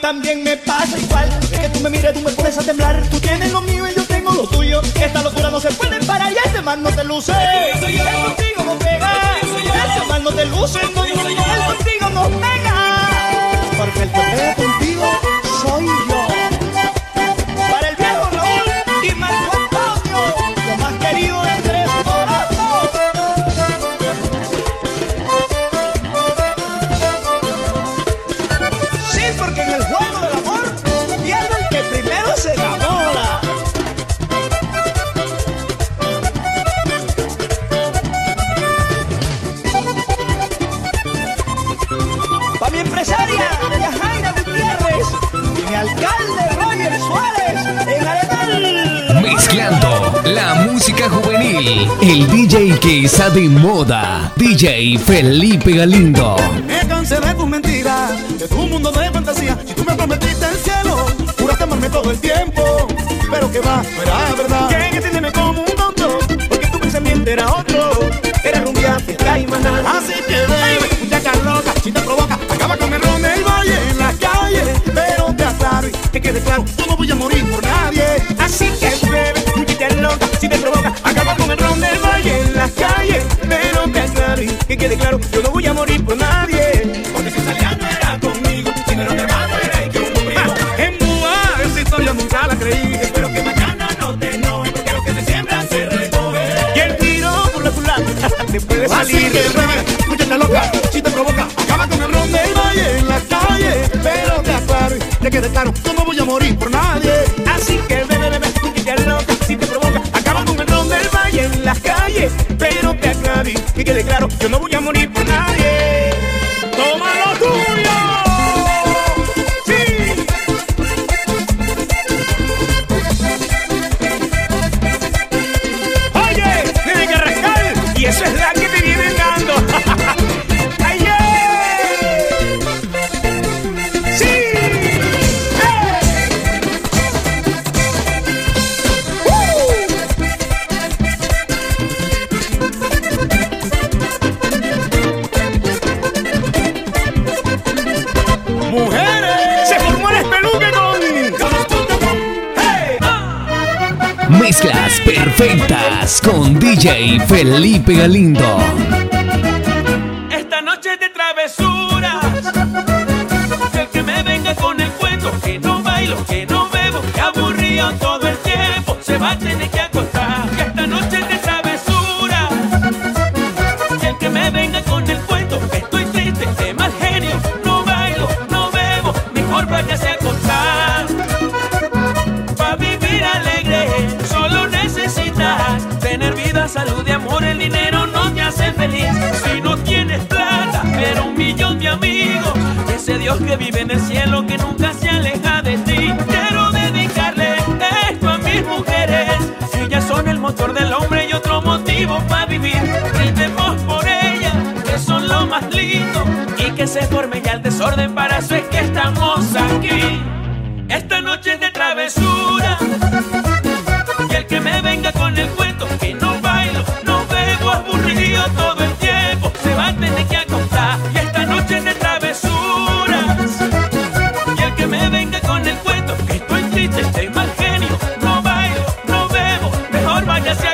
también me pasa igual. Es que tú me mires, tú me pones a temblar. Tú tienes lo mío y yo tengo lo tuyo. Esta locura no se puede parar y este man no te luce. El contigo no pega. Este man no te luce. No, El DJ que está de moda. DJ Felipe Galindo. Me cansé de tus mentiras, de tu mundo de fantasía. Si tú me prometiste el cielo, juraste amarme todo el tiempo. Pero que va, no era verdad. Que tiene como un tonto, porque tu pensamiento era otro. Era rumbia, fiesta y maná. Así que que quede claro, yo no voy a morir por nadie. Porque si salía no era conmigo, si no era mi hermano era el que un conmigo. En Bua, esa historia nunca la creí. Espero que mañana no te enojes, porque lo que se siembra se recoge. Y el tiro por la culata te puede salir. Así que bebe, muchacha loca, si te provoca, acaba con el ron del valle en la calle. Pero te aclaro y te quede claro, yo no voy a morir por nadie. Así que bebe, en la calle. Pero te aclaro y que quede claro, yo no voy a morir por nadie. Mezclas perfectas con DJ Felipe Galindo. Esta noche de travesuras. El que me venga con el cuento que no bailo, que no bebo, que aburrido todo Que vive en el cielo que nunca se aleja de ti. Quiero dedicarle esto a mis mujeres. Ellas son el motor del hombre y otro motivo para vivir. Brindemos por ellas, que son lo más lindo. Y que se forme ya el desorden, para eso es que estamos aquí. Esta noche es de travesura. valle